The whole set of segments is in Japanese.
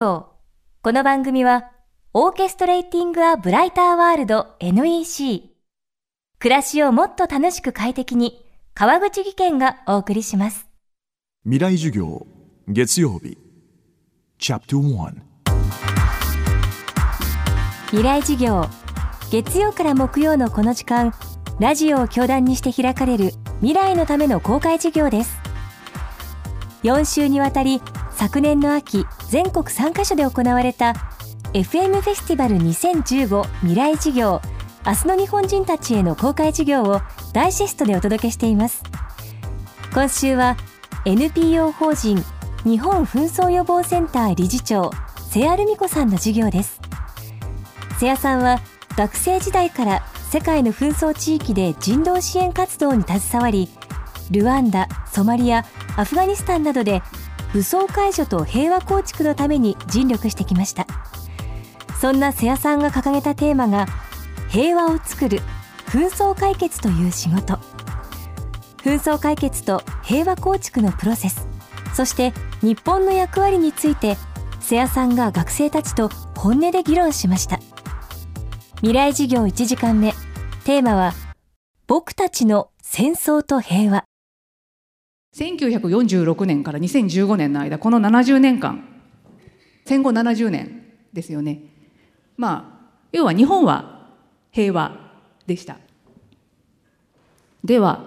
この番組は、オーケストレーティング・ア・ブライター・ワールド NEC。暮らしをもっと楽しく快適に、川口義賢がお送りします。未来授業月曜日チャプター未来授業。月曜から木曜のこの時間、ラジオを教壇にして開かれる未来のための公開授業です。4週にわたり、昨年の秋、全国3カ所で行われた FM フェスティバル2015未来授業明日の日本人たちへの公開授業をダイジェストでお届けしています。今週は NPO 法人日本紛争予防センター理事長瀬谷ルミ子さんの授業です。瀬谷さんは学生時代から世界の紛争地域で人道支援活動に携わりルワンダ、ソマリア、アフガニスタンなどで武装解除と平和構築のために尽力してきました。そんな瀬谷さんが掲げたテーマが平和を作る紛争解決という仕事。紛争解決と平和構築のプロセス。そして日本の役割について瀬谷さんが学生たちと本音で議論しました。未来授業1時間目。テーマは僕たちの戦争と平和。1946年から2015年の間この70年間戦後70年ですよね。まあ要は日本は平和でした。では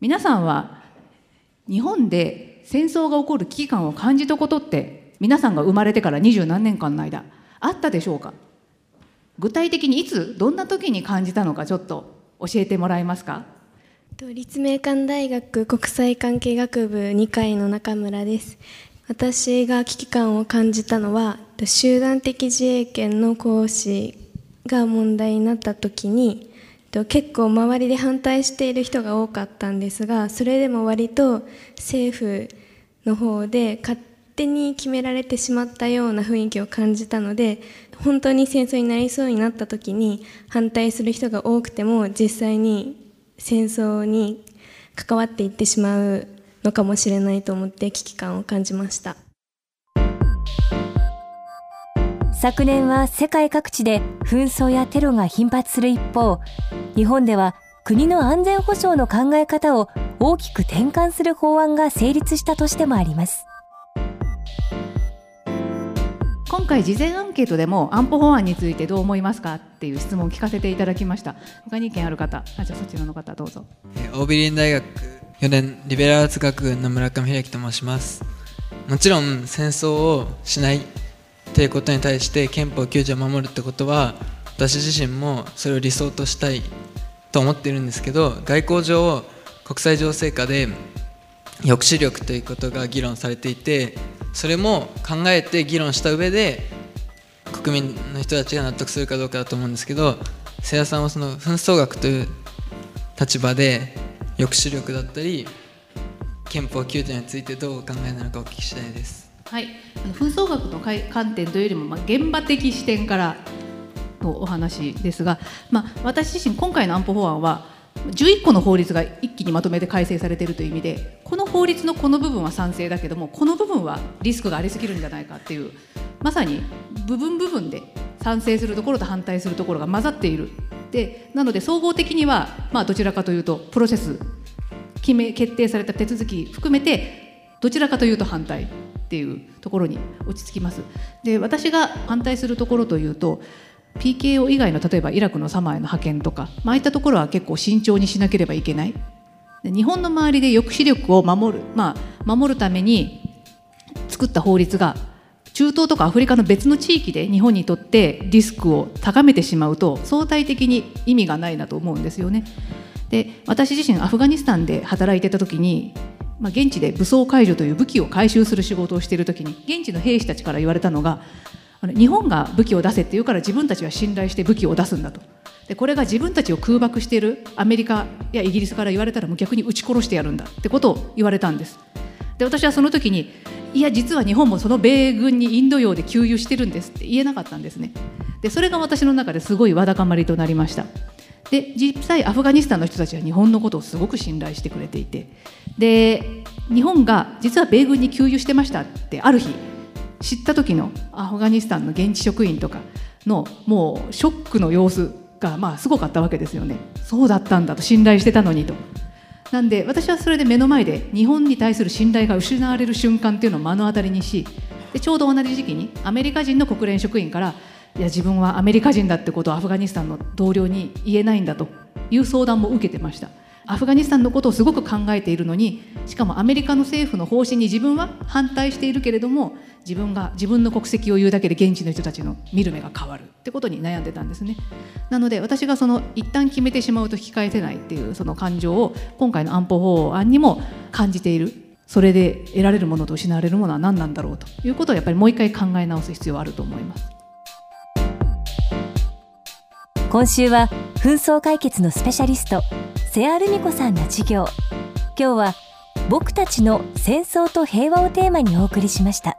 皆さんは日本で戦争が起こる危機感を感じたことって皆さんが生まれてから二十何年間の間あったでしょうか？具体的にいつどんな時に感じたのかちょっと教えてもらえますか？立命館大学国際関係学部2回の中村です。私が危機感を感じたのは集団的自衛権の行使が問題になった時に結構周りで反対している人が多かったんですがそれでも割と政府の方で勝手に決められてしまったような雰囲気を感じたので本当に戦争になりそうになった時に反対する人が多くても実際に戦争に関わっていってしまうのかもしれないと思って危機感を感じました。昨年は世界各地で紛争やテロが頻発する一方日本では国の安全保障の考え方を大きく転換する法案が成立した年でもあります。回事前アンケートでも安保法案についてどう思いますかっていう質問を聞かせていただきました。他に意見ある方あじゃあそちらの方どうぞ。オービリン大学4年リベラルアーツ学部の村上秀樹と申します。もちろん戦争をしないということに対して憲法9条を守るってことは私自身もそれを理想としたいと思っているんですけど外交上国際情勢下で抑止力ということが議論されていてそれも考えて議論した上で国民の人たちが納得するかどうかだと思うんですけど瀬谷さんはその紛争学という立場で抑止力だったり憲法9条についてどうお考えなのかお聞きしたいです。はい、紛争学の観点というよりも、まあ、現場的視点からのお話ですが、まあ、私自身今回の安保法案は11個の法律が一気にまとめて改正されているという意味でこの法律のこの部分は賛成だけどもこの部分はリスクがありすぎるんじゃないかっていうまさに部分部分で賛成するところと反対するところが混ざっているでなので総合的には、まあ、どちらかというとプロセス決め決定された手続き含めてどちらかというと反対っていうところに落ち着きます。で私が反対するところというと PKO 以外の例えばイラクのサマーへの派遣とか、まああいったところは結構慎重にしなければいけない日本の周りで抑止力を守る、まあ、守るために作った法律が中東とかアフリカの別の地域で日本にとってリスクを高めてしまうと相対的に意味がないなと思うんですよね。で私自身アフガニスタンで働いてた時に、まあ、現地で武装解除という武器を回収する仕事をしている時に現地の兵士たちから言われたのが日本が武器を出せって言うから自分たちは信頼して武器を出すんだとでこれが自分たちを空爆しているアメリカやイギリスから言われたらもう逆に撃ち殺してやるんだってことを言われたんです。で私はその時にいや実は日本もその米軍にインド洋で給油してるんですって言えなかったんですね。でそれが私の中ですごいわだかまりとなりました。で実際アフガニスタンの人たちは日本のことをすごく信頼してくれていて。で日本が実は米軍に給油してましたってある日知った時のアフガニスタンの現地職員とかのもうショックの様子がまあすごかったわけですよね。そうだったんだと信頼してたのにと。なんで私はそれで目の前で日本に対する信頼が失われる瞬間っていうのを目の当たりにしでちょうど同じ時期にアメリカ人の国連職員からいや自分はアメリカ人だってことをアフガニスタンの同僚に言えないんだという相談も受けてました。アフガニスタンのことをすごく考えているのにしかもアメリカの政府の方針に自分は反対しているけれども自分が自分の国籍を言うだけで現地の人たちの見る目が変わるってことに悩んでたんですね。なので私がその一旦決めてしまうと引き返せないっていうその感情を今回の安保法案にも感じている。それで得られるものと失われるものは何なんだろうということをやっぱりもう一回考え直す必要はあると思います。今週は紛争解決のスペシャリスト瀬谷ルミ子さんの授業。今日は僕たちの戦争と平和をテーマにお送りしました。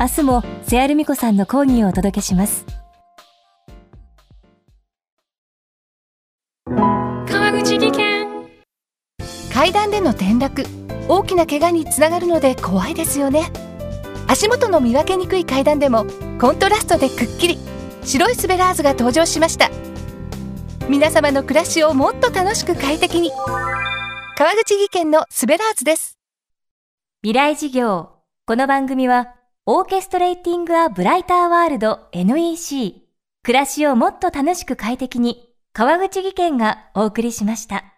明日も瀬谷ルミ子さんの講義をお届けします。川口技研。階段での転落。大きな怪我につながるので怖いですよね。足元の見分けにくい階段でもコントラストでくっきり。白いスベラーズが登場しました。皆様の暮らしをもっと楽しく快適に川口技研のスベラーズです。未来事業。この番組はオーケストレーティング・ア・ブライター・ワールド NEC 暮らしをもっと楽しく快適に川口技研がお送りしました。